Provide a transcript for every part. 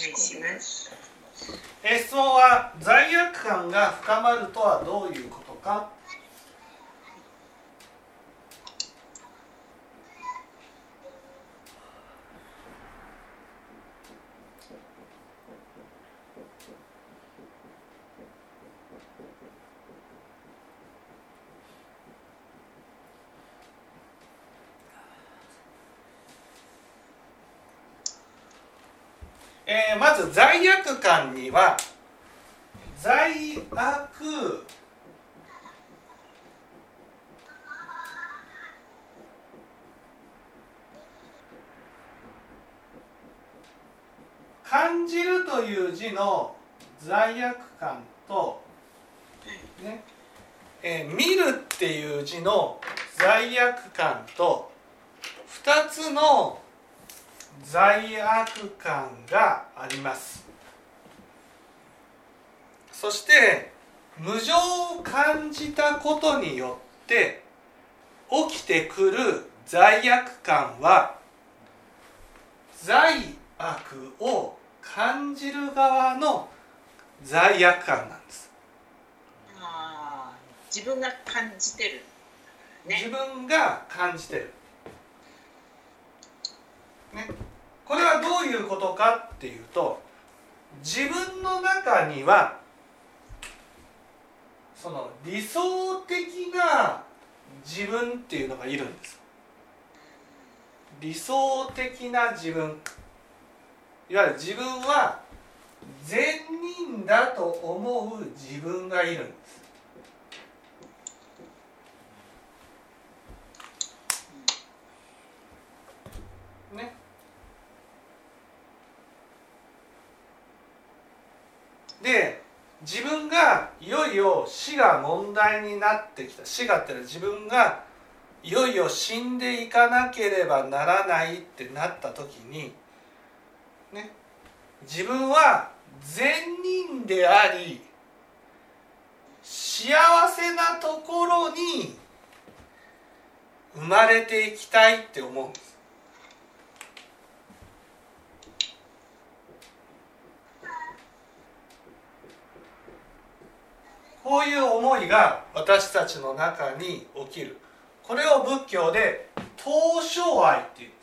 願いしえ質問は罪悪感が深まるとはどういうことかえーまず罪悪感には罪悪。感じるという字の罪悪感と、ねえー見るっていう字の罪悪感と2つの罪悪感があります。そして無常を感じたことによって起きてくる罪悪感は罪悪を感じる側の罪悪感なんです。あー自分が感じてる。自ね分が感じてる、ね、これはどういうことかっていうと自分の中にはその理想的な自分っていうのがいるんです。理想的な自分。いわゆる自分は善人だと思う自分がいるんです。ね。で自分がいよいよ死が問題になってきた。死がってのは自分がいよいよ死んでいかなければならないってなった時にね自分は善人であり幸せなところに生まれていきたいって思うんです。こういう思いが私たちの中に起きる。これを仏教で東照愛っていうんで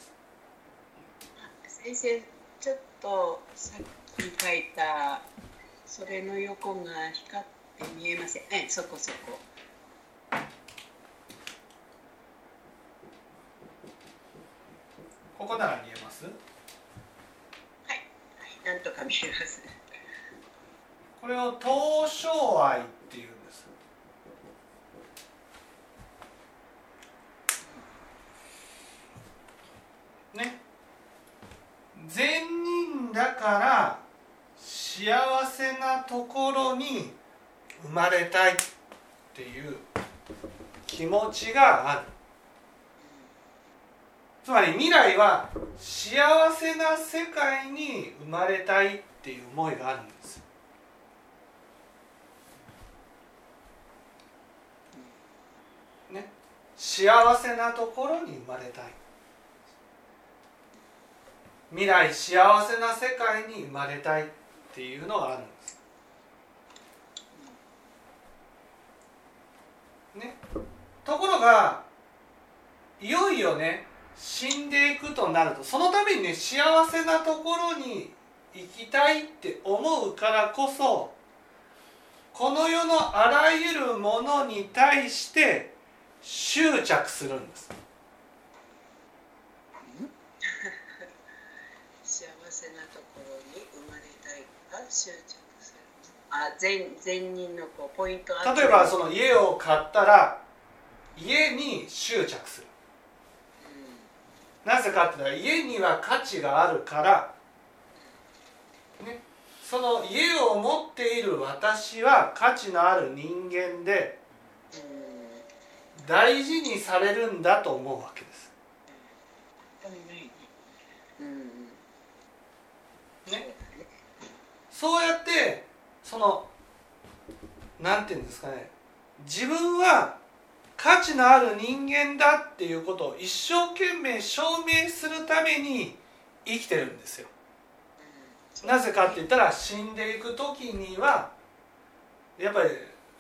す。先生ちょっとさっき書いたそれの横が光って見えません。えそこそこ。ここなら見えます？はい。なんとか見えます。これを東照愛っていうんですね善人だから幸せなところに生まれたいっていう気持ちがある。つまり未来は幸せな世界に生まれたいっていう思いがあるんです。ね。幸せなところに生まれたい。未来幸せな世界に生まれたい。っていうのがあるんです。ね。ところがいよいよね死んでいくとなるとそのためにね幸せなところに行きたいって思うからこそこの世のあらゆるものに対して執着するんです幸せなところに生まれた執着するあ善善人のこうポイントあ例えばその家を買ったら家に執着する。なぜかって言ったら家には価値があるから、ね、その家を持っている私は価値のある人間で大事にされるんだと思うわけです。うんうん。ね、そうやってそのなんていうんですかね自分は価値のある人間だっていうことを一生懸命証明するために生きてるんですよ。なぜかって言ったら死んでいく時にはやっぱり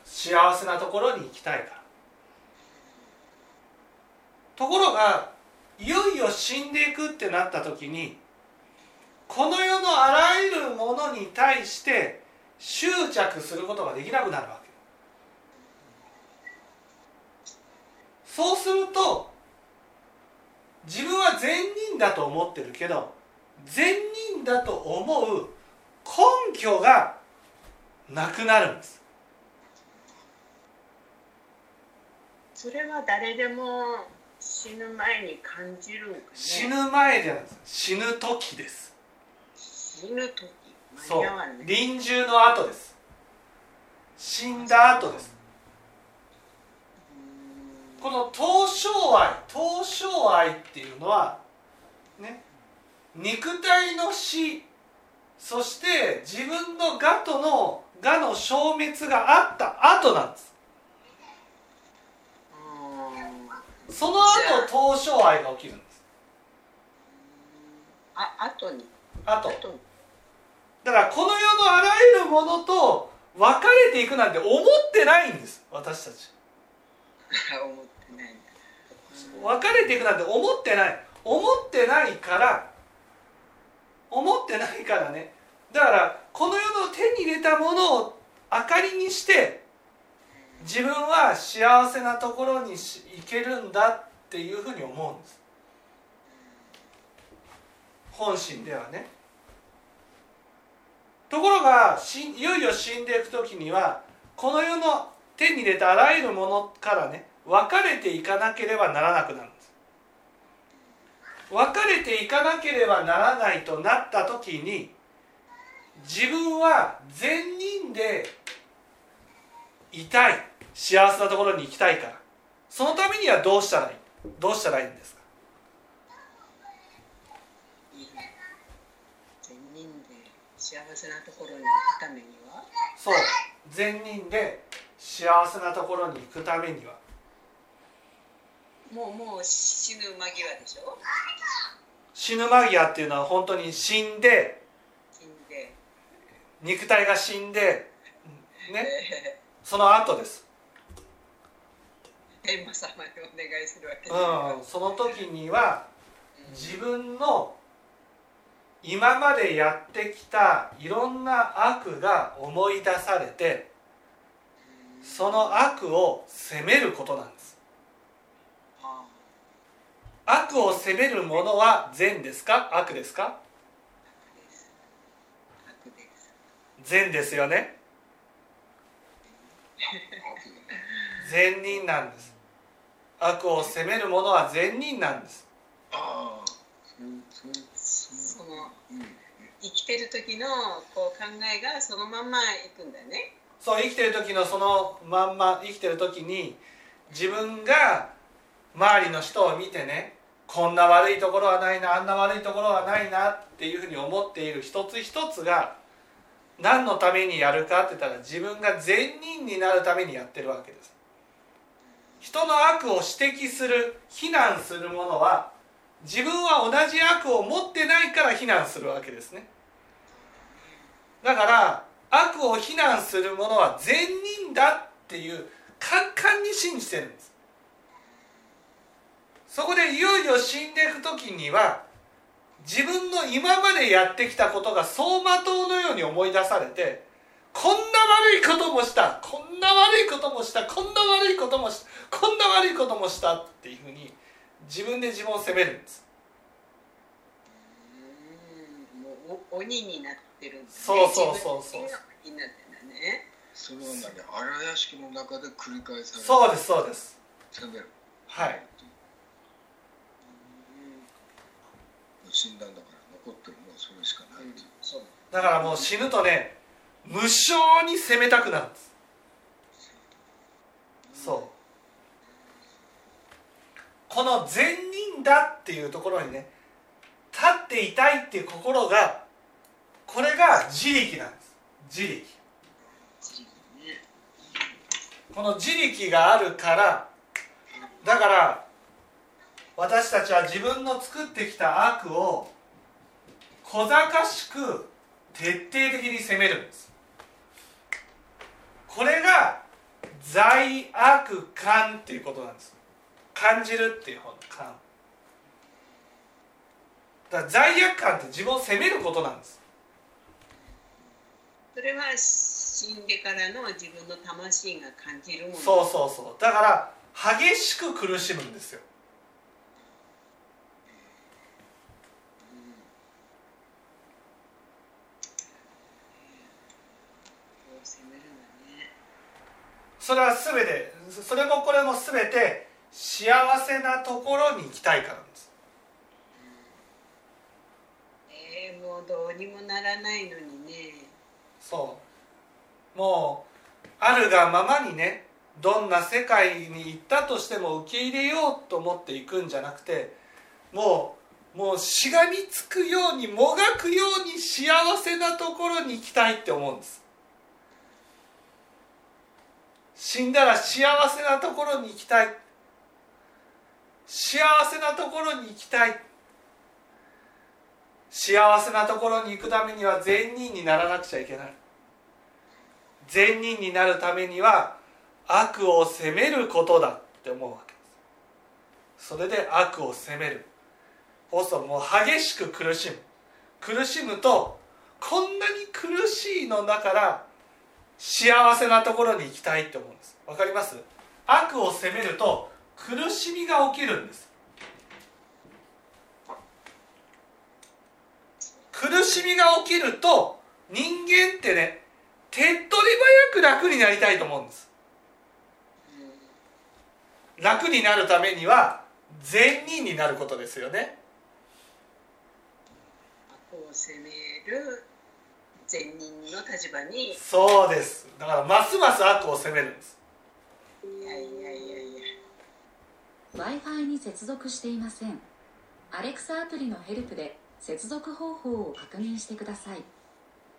幸せなところに行きたいからところがいよいよ死んでいくってなった時にこの世のあらゆるものに対して執着することができなくなるわけ。そうすると自分は善人だと思ってるけど善人だと思う根拠がなくなるんです。それは誰でも死ぬ前に感じるね。死ぬ前じゃないです。死ぬ時です死ぬ時そう。臨終の後です。死んだ後です。この東証愛東証愛っていうのはね肉体の死そして自分の我との我の消滅があった後なんです。うんその後東証愛が起きるんです。あ後に。後。後にだからこの世のあらゆるものと分かれていくなんて思ってないんです。私たち。思ってない。分かれていくなんて思ってない。思ってないから。思ってないからね。だからこの世の手に入れたものを明かりにして自分は幸せなところにし行けるんだっていうふうに思うんです。本心ではねところがいよいよ死んでいく時にはこの世の手に入れたあらゆるものからね分かれていかなければならなくなるんです。分かれていかなければならないとなった時に自分は善人でいたい。幸せなところに行きたいから。そのためにはどうしたらいい？どうしたらいいんですかいいね善人で幸せなところに行くためには？そう。善人で幸せなところに行くためには。もうもう死ぬ間際でしょ？死ぬ間際っていうのは本当に死んで肉体が死んでね。え その後です。ー、天魔様にお願いするわけだうん、その時には自分の今までやってきたいろんな悪が思い出されてその悪を責めることなんです。悪を責めるものは善ですか？悪ですか？善ですよね。善人なんです。悪を責めるものは善人なんですああそうそうそそのうん生きてる時のこう考えがそのまんまいくんだよね。そう生きてる時のそのまんま生きてる時に自分が周りの人を見てねこんな悪いところはないなあんな悪いところはないなっていうふうに思っている一つ一つが何のためにやるかって言ったら自分が善人になるためにやってるわけです。人の悪を指摘する非難するものは自分は同じ悪を持ってないから非難するわけですね。だから悪を非難する者は善人だっていうカンカンに信じてるんです。そこでいよいよ死んでいく時には自分の今までやってきたことが走馬灯のように思い出されてこんな悪いこともしたこんな悪いこともしたこんな悪いこともしたこんな悪いこともしたっていうふうに自分で自分を責めるんです。うん。もうお鬼になってるんだね。そうそうそうそう。鬼になってんだね。それは何荒屋敷の中で繰り返される。そうですそうです。責める。はい。死んだんだから残ってるのはそれしかないう。そうだからもう死ぬとね無性に責めたくなるんです。そうこの善人だっていうところにね立っていたいっていう心がこれが自力なんです。自力。この自力があるからだから私たちは自分の作ってきた悪を小賢しく徹底的に責めるんです。これが罪悪感っていうことなんです。感じるっていう方の感。だから罪悪感って自分を責めることなんです。それは死んでからの自分の魂が感じるもの。そうそうそう。だから激しく苦しむんですよ責めるんだねそれは全てそれもこれも全て幸せなところに行きたいからです。えー、もうどうにもならないのにね。そう。もうあるがままにねどんな世界に行ったとしても受け入れようと思っていくんじゃなくてもうもうしがみつくようにもがくように幸せなところに行きたいって思うんです。死んだら幸せなところに行きたい幸せなところに行きたい。幸せなところに行くためには善人にならなくちゃいけない。善人になるためには悪を責めることだって思うわけです。それで悪を責める。こそもう激しく苦しむ。苦しむとこんなに苦しいのだから幸せなところに行きたいって思うんです。わかります？悪を責めると苦しみが起きるんです。苦しみが起きると人間ってね手っ取り早く楽になりたいと思うんです。楽になるためには善人になることですよね。悪を責める善人の立場に。いそうです。だからますます悪を責めるんです。いやいや w i f i に接続していません。アレクサアプリのヘルプで接続方法を確認してください。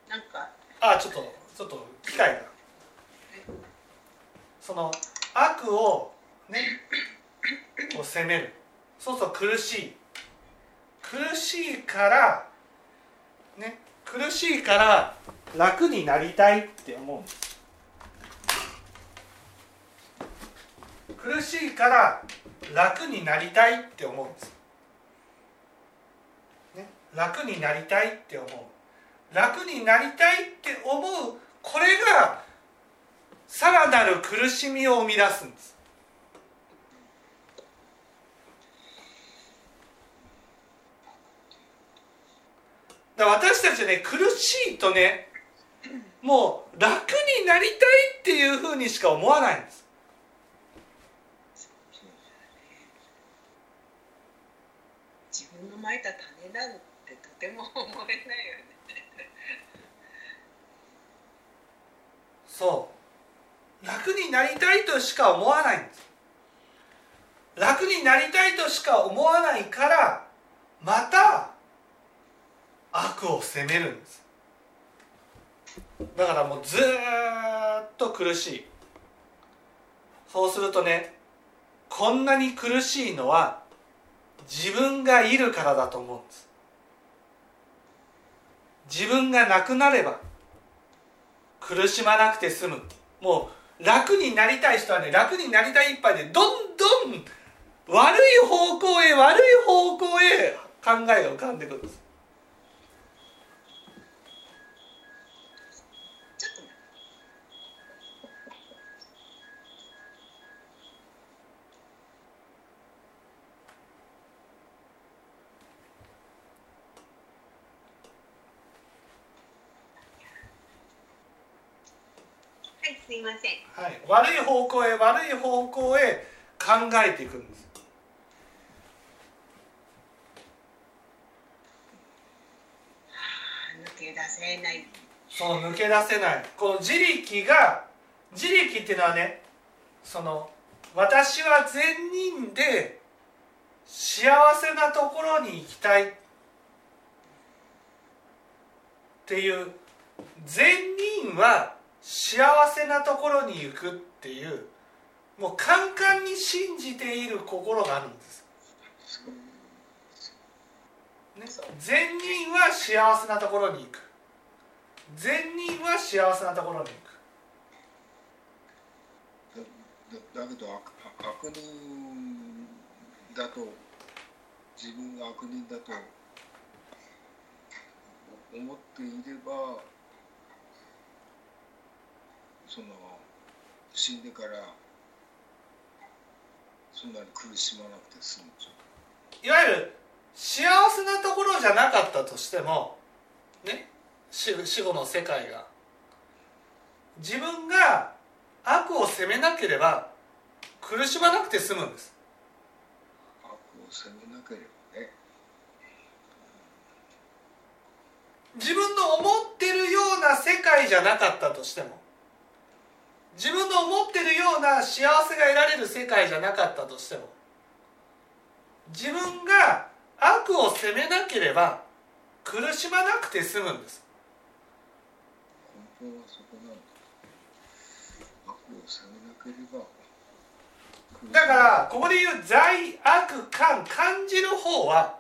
なんか。あちょっとちょっと機械が。その悪をねこう責める。そうすると苦しい。苦しいからね苦しいから楽になりたいって思うんです。苦しいから楽になりたいって思うんです、ね、楽になりたいって思う。楽になりたいって思うこれがさらなる苦しみを生み出すんです。だ私たちね苦しいとねもう楽になりたいっていうふうにしか思わないんです。分のまいた種だってとても思えないよね。そう。楽になりたいとしか思わないんです。楽になりたいとしか思わないからまた悪を責めるんです。だからもうずーっと苦しい。そうするとねこんなに苦しいのは自分がいるからだと思うんです。自分がなくなれば苦しまなくて済むもう楽になりたい人はね楽になりたい一杯でどんどん悪い方向へ悪い方向へ考えが浮かんでくるんですちょっと待ってはいすいません。はい、悪い方向へ悪い方向へ考えていくんですあー抜け出せない。そう抜け出せない。この自力が自力っていうのはねその私は善人で幸せなところに行きたい。っていう善人は幸せなところに行くっていうもうカンカンに信じている心があるんです、ね、善人は幸せなところに行く。善人は幸せなところに行く。だだだけど悪悪人だと自分が悪人だと思っていればその死んでからそんなに苦しまなくて済むいわゆる幸せなところじゃなかったとしてもね死死後の世界が。自分が悪を責めなければ苦しまなくて済むんです。悪を責めなければね。自分の思ってるような世界じゃなかったとしても自分の思ってるような幸せが得られる世界じゃなかったとしても自分が悪を責めなければ苦しまなくて済むんです。本当はそこなんだ。悪を責めなければ苦しだからここで言う罪悪感感じる方は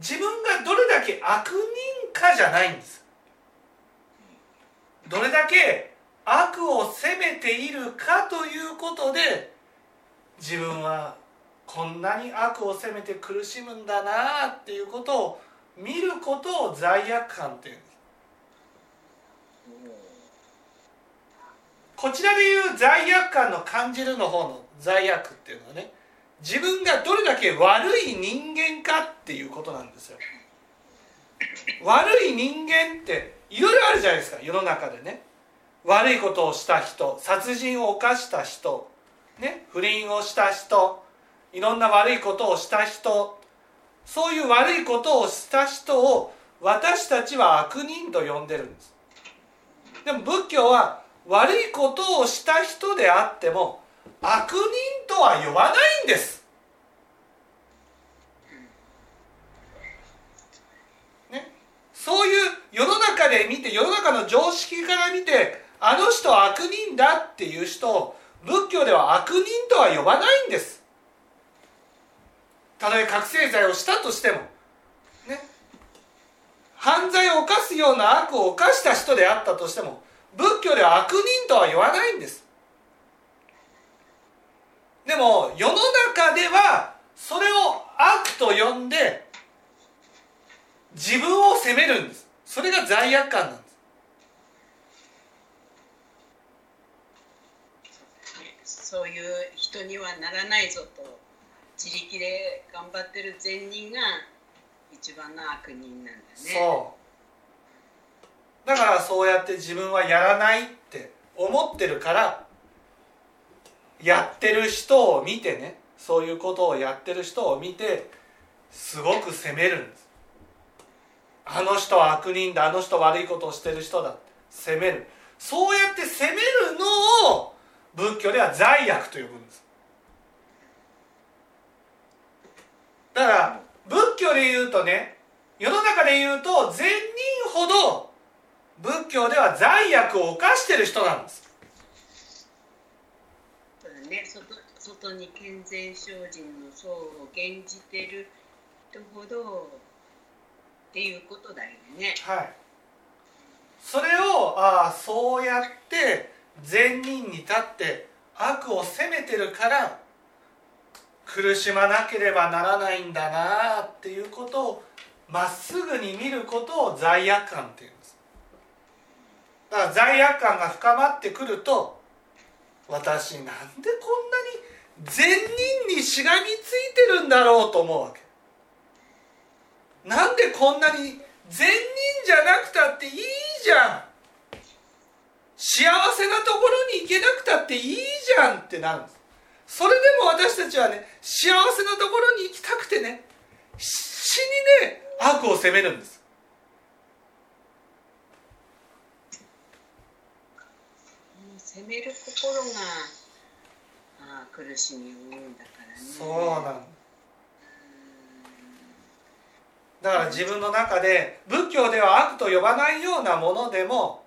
自分がどれだけ悪人かじゃないんです。どれだけ悪を責めているかということで自分はこんなに悪を責めて苦しむんだなっていうことを見ることを罪悪感っていうんです。こちらでいう罪悪感の感じるの方の罪悪っていうのはね自分がどれだけ悪い人間かっていうことなんですよ。悪い人間っていろいろあるじゃないですか世の中でね。悪いことをした人殺人を犯した人、ね、不倫をした人いろんな悪いことをした人そういう悪いことをした人を私たちは悪人と呼んでるんです。でも仏教は悪いことをした人であっても悪人とは呼ばないんです。ねそういう世の中で見て世の中の常識から見てあの人悪人だっていう人を仏教では悪人とは呼ばないんです。たとえ覚醒剤をしたとしてもね。犯罪を犯すような悪を犯した人であったとしても仏教では悪人とは言わないんです。でも世の中ではそれを悪と呼んで自分を責めるんです。それが罪悪感なんです。そういう人にはならないぞと自力で頑張ってる善人が一番の悪人なんだね。そう。だからそうやって自分はやらないって思ってるからやってる人を見てねそういうことをやってる人を見てすごく責めるんです。あの人は悪人だあの人悪いことをしてる人だって責める。そうやって責めるのを仏教では罪悪と呼ぶんです。だから仏教で言うとね世の中で言うと善人ほど仏教では罪悪を犯してる人なんです。ね、外外に健全精進の層を減じてる人ほどっていうことだよね。はい。それをああそうやって善人に立って悪を責めてるから苦しまなければならないんだなっていうことをまっすぐに見ることを罪悪感っていうんです。だから罪悪感が深まってくると私なんでこんなに善人にしがみついてるんだろうと思うわけ。なんでこんなに善人じゃなくたっていいじゃん。幸せなところに行けなくたっていいじゃんってなるんです。それでも私たちはね幸せなところに行きたくてね必死にね悪を責めるんです。責める心がああ苦しみを生むんだからね。そうなんだから自分の中で仏教では悪と呼ばないようなものでも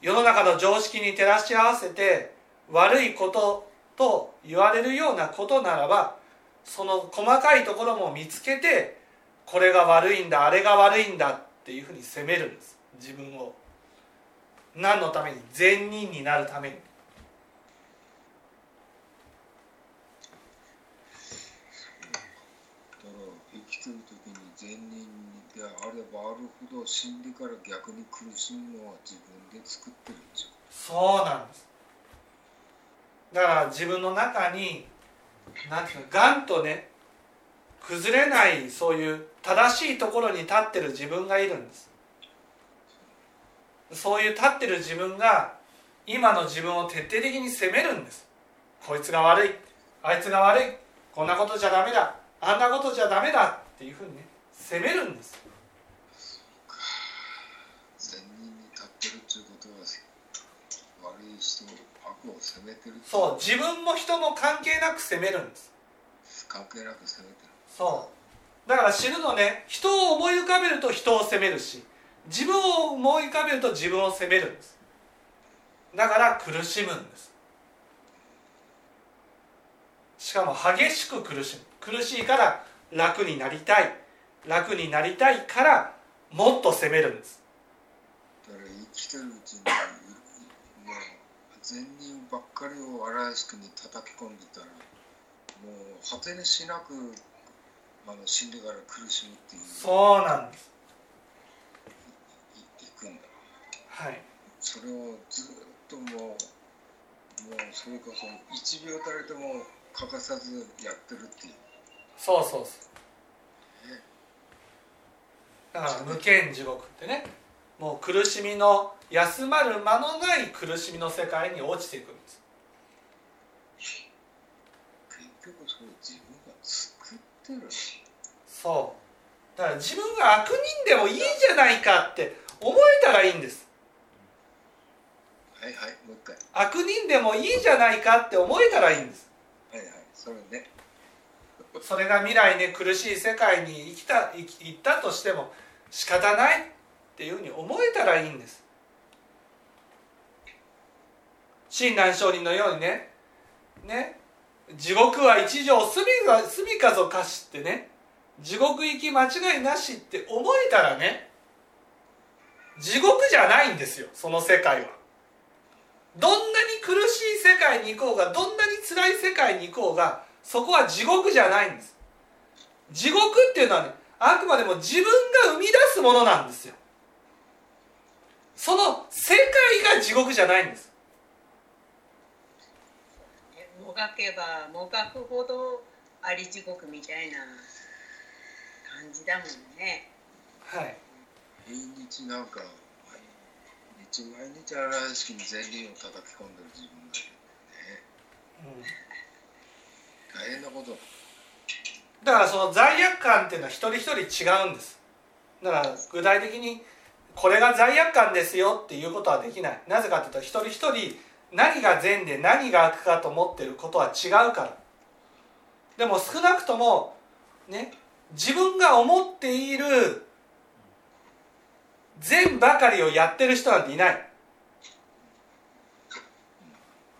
世の中の常識に照らし合わせて悪いことと言われるようなことならばその細かいところも見つけてこれが悪いんだあれが悪いんだっていうふうに責めるんです。自分を。何のために？善人になるためにだから生きてる時に善人であればあるほど死んでから逆に苦しむのは自分で作ってるんですよ。そうなんです。だから自分の中になんていうかがんとね崩れないそういう正しいところに立ってる自分がいるんです。そういう立ってる自分が今の自分を徹底的に責めるんです。こいつが悪いあいつが悪いこんなことじゃダメだあんなことじゃダメだっていうふうにね責めるんです善人に立ってるっていうことは悪い人悪を責めてるそう自分も人も関係なく責めるんです。関係なく責めてる。そう。だから死ぬのね人を思い浮かべると人を責めるし自分を思い浮かべると自分を責めるんです。だから苦しむんです。しかも激しく苦しむ。苦しいから楽になりたい。楽になりたいからもっと責めるんです。だから生きてるうちに善人ばっかりを荒屋敷に叩き込んでたらもう果てにしなくあの死んでから苦しむっていう。そうなんです。いいくんだ。はい。それをずっともうもうそれこそ1秒たりとも欠かさずやってるっていう。そうそうそう。だから無間地獄ってねもう苦しみの休まる間のない苦しみの世界に落ちていくんです。結局それ自分が作ってるそう。だから自分が悪人でもいいじゃないかって思えたらいいんです。はいはいもう一回。悪人でもいいじゃないかって思えたらいいんです。はいはいそれね。それが未来ね苦しい世界に生きた生き行ったとしても仕方ないっていうふうに思えたらいいんです。親鸞上人のようにね。ね。地獄は一条住みが住みかぞかしってね。地獄行き間違いなしって思えたらね。地獄じゃないんですよその世界は。どんなに苦しい世界に行こうがどんなに辛い世界に行こうがそこは地獄じゃないんです。地獄っていうのはねあくまでも自分が生み出すものなんですよ。その世界が地獄じゃないんです。もがけばもがくほどあり地獄みたいな感じだもんね。はい。毎日なんか毎日毎日荒屋敷に善人を叩き込んでる自分がいるんでね。うん。大変なこと。だからその罪悪感っていうのは一人一人違うんです。だから具体的にこれが罪悪感ですよっていうことはできない。なぜかというと一人一人何が善で何が悪かと思ってることは違うから。でも少なくともね自分が思っている善ばかりをやってる人なんていない。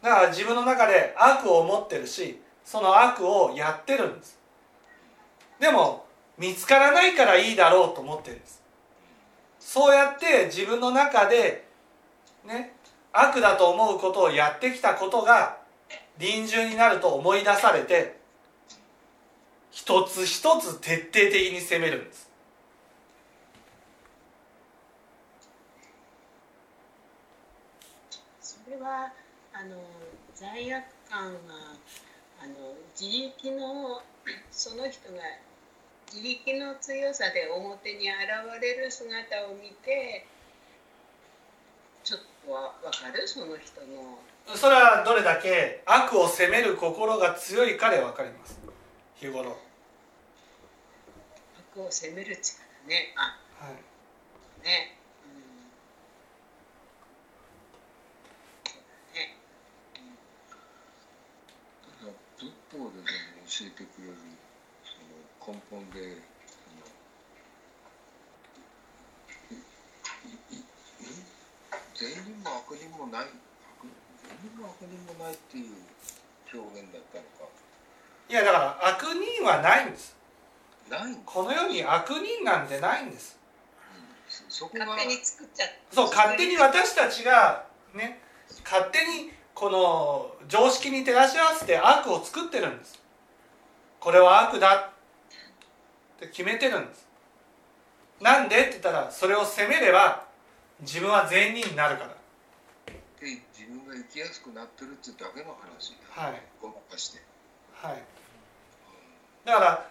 だから自分の中で悪を持ってるしその悪をやってるんです。でも見つからないからいいだろうと思ってるんです。そうやって自分の中でね悪だと思うことをやってきたことが臨終になると思い出されて一つ一つ徹底的に責めるんです。それはあの罪悪感はあの自力のその人が自力の強さで表に現れる姿を見てちょっとは分かる？その人の。それはどれだけ悪を責める心が強いかで分かります。日頃、はい、悪を責める力ね。あ。ね。うん。ね仏法ででも教えてくれる根本で善人も悪人もない悪善人も悪人もないっていう表現だったのか。いやだから悪人はないんです。ないこの世に悪人なんてないんです。そこが勝手に作っちゃっそう勝手に私たちがね勝手にこの常識に照らし合わせて悪を作ってるんです。これは悪だって決めてるんです。なんでって言ったらそれを責めれば自分は善人になるから。で自分が生きやすくなってるってだけの話はい。ごまかして。はい。だから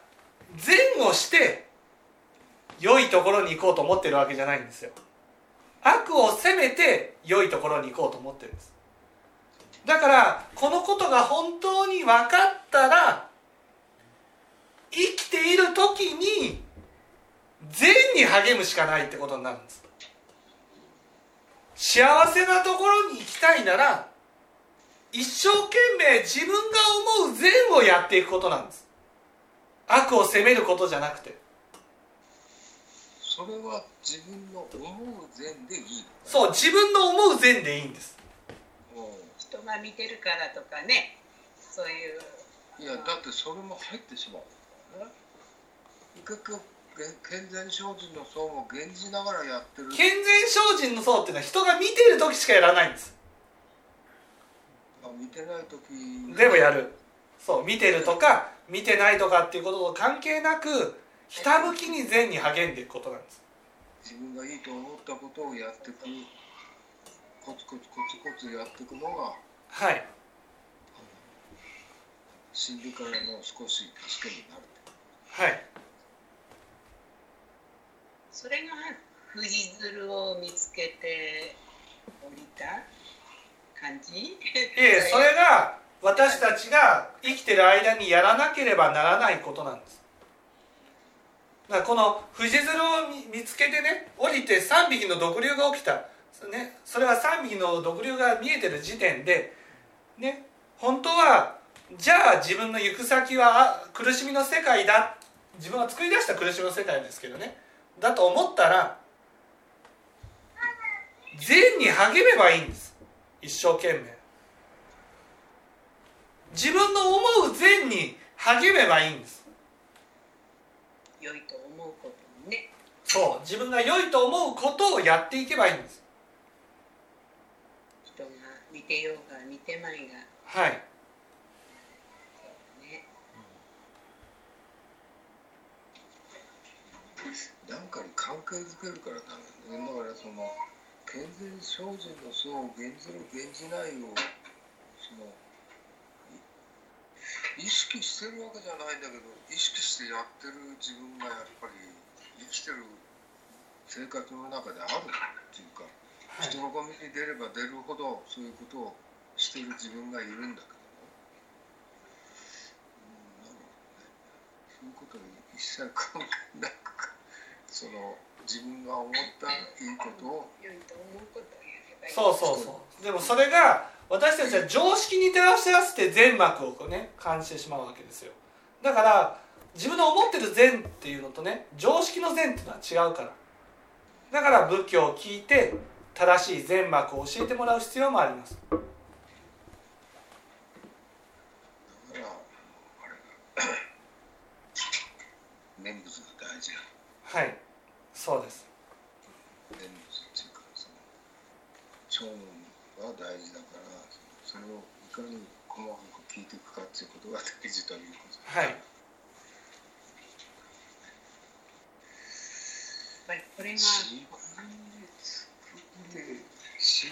善をして良いところに行こうと思ってるわけじゃないんですよ。悪を責めて良いところに行こうと思ってるんです。だからこのことが本当に分かったら生きている時に善に励むしかないってことになるんです。幸せなところに行きたいなら一生懸命自分が思う善をやっていくことなんです。悪を責めることじゃなくて。それは自分の思う善でいいの？そう自分の思う善でいいんです。う人が見てるからとかね。そういう。んいやだってそれも入ってしまう結局健全精進の層も源氏ながらやってる。健全精進の層っていうのは人が見てる時しかやらないんです。あ見てない時でもやる。そう見てるとか見てないとかっていうことと関係なくひたむきに善に励んでいくことなんです。自分がいいと思ったことをやっていくコツコツコツコツやっていくのがはい。死んでからの少し助けになるはい。それが富士鶴を見つけて降りた感じ？いえそれが私たちが生きてる間にやらなければならないことなんです。だからこの富士鶴を見見つけてね降りて3匹の毒竜が起きた、ね、それは3匹の毒竜が見えてる時点でね本当はじゃあ自分の行く先はあ苦しみの世界だ自分が作り出した苦しみの世界ですけどね。だと思ったら善に励めばいいんです。一生懸命。自分の思う善に励めばいいんです。良いと思うことにね。そう。自分が良いと思うことをやっていけばいいんです。人が見てようが見てまいが。はいねなんかに関係づけるからダメだねだからその健全精進の層を減ずる減じないをそのい意識してるわけじゃないんだけど意識してやってる自分がやっぱり生きてる生活の中であるっていうか、はい。人のコミに出れば出るほどそういうことをしてる自分がいるんだけども、うん、なるほどねそういうことに一切関係なくその自分が思ったいいことを良いと思うことそうそうそう。でもそれが私たちは常識に照らし合わせて善悪をこうね感じてしまうわけですよ。だから自分の思ってる善っていうのとね常識の善っていうのは違うから。だから仏教を聞いて正しい善悪を教えてもらう必要もありますだからあれが念仏が大事なはいそうです念仏っていうかその聴聞は大事だからそれをいかに細かく聞いていくかっていうことが大事ということはいやっぱりこれが死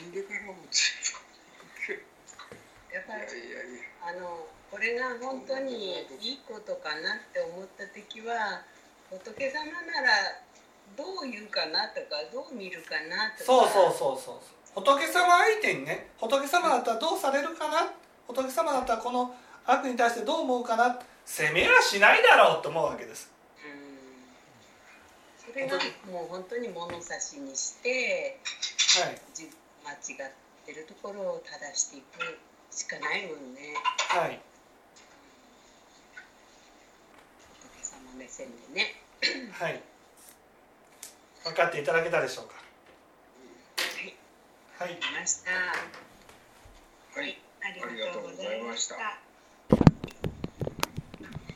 んでからも自分やっぱりあのこれが本当にいいことかなって思った時は仏様ならどう言うかなとかどう見るかなとかそうそうそうそう仏様相手にね仏様だったらどうされるかな仏様だったらこの悪に対してどう思うかな責めはしないだろうと思うわけです。れがもう本当に物差しにしてはい。じ間違ってるところを正していくしかないもんね。はい。仏様目線でね。はい。分かっていただけたでしょうか？はい。はい。ありました。はい。ありがとうございました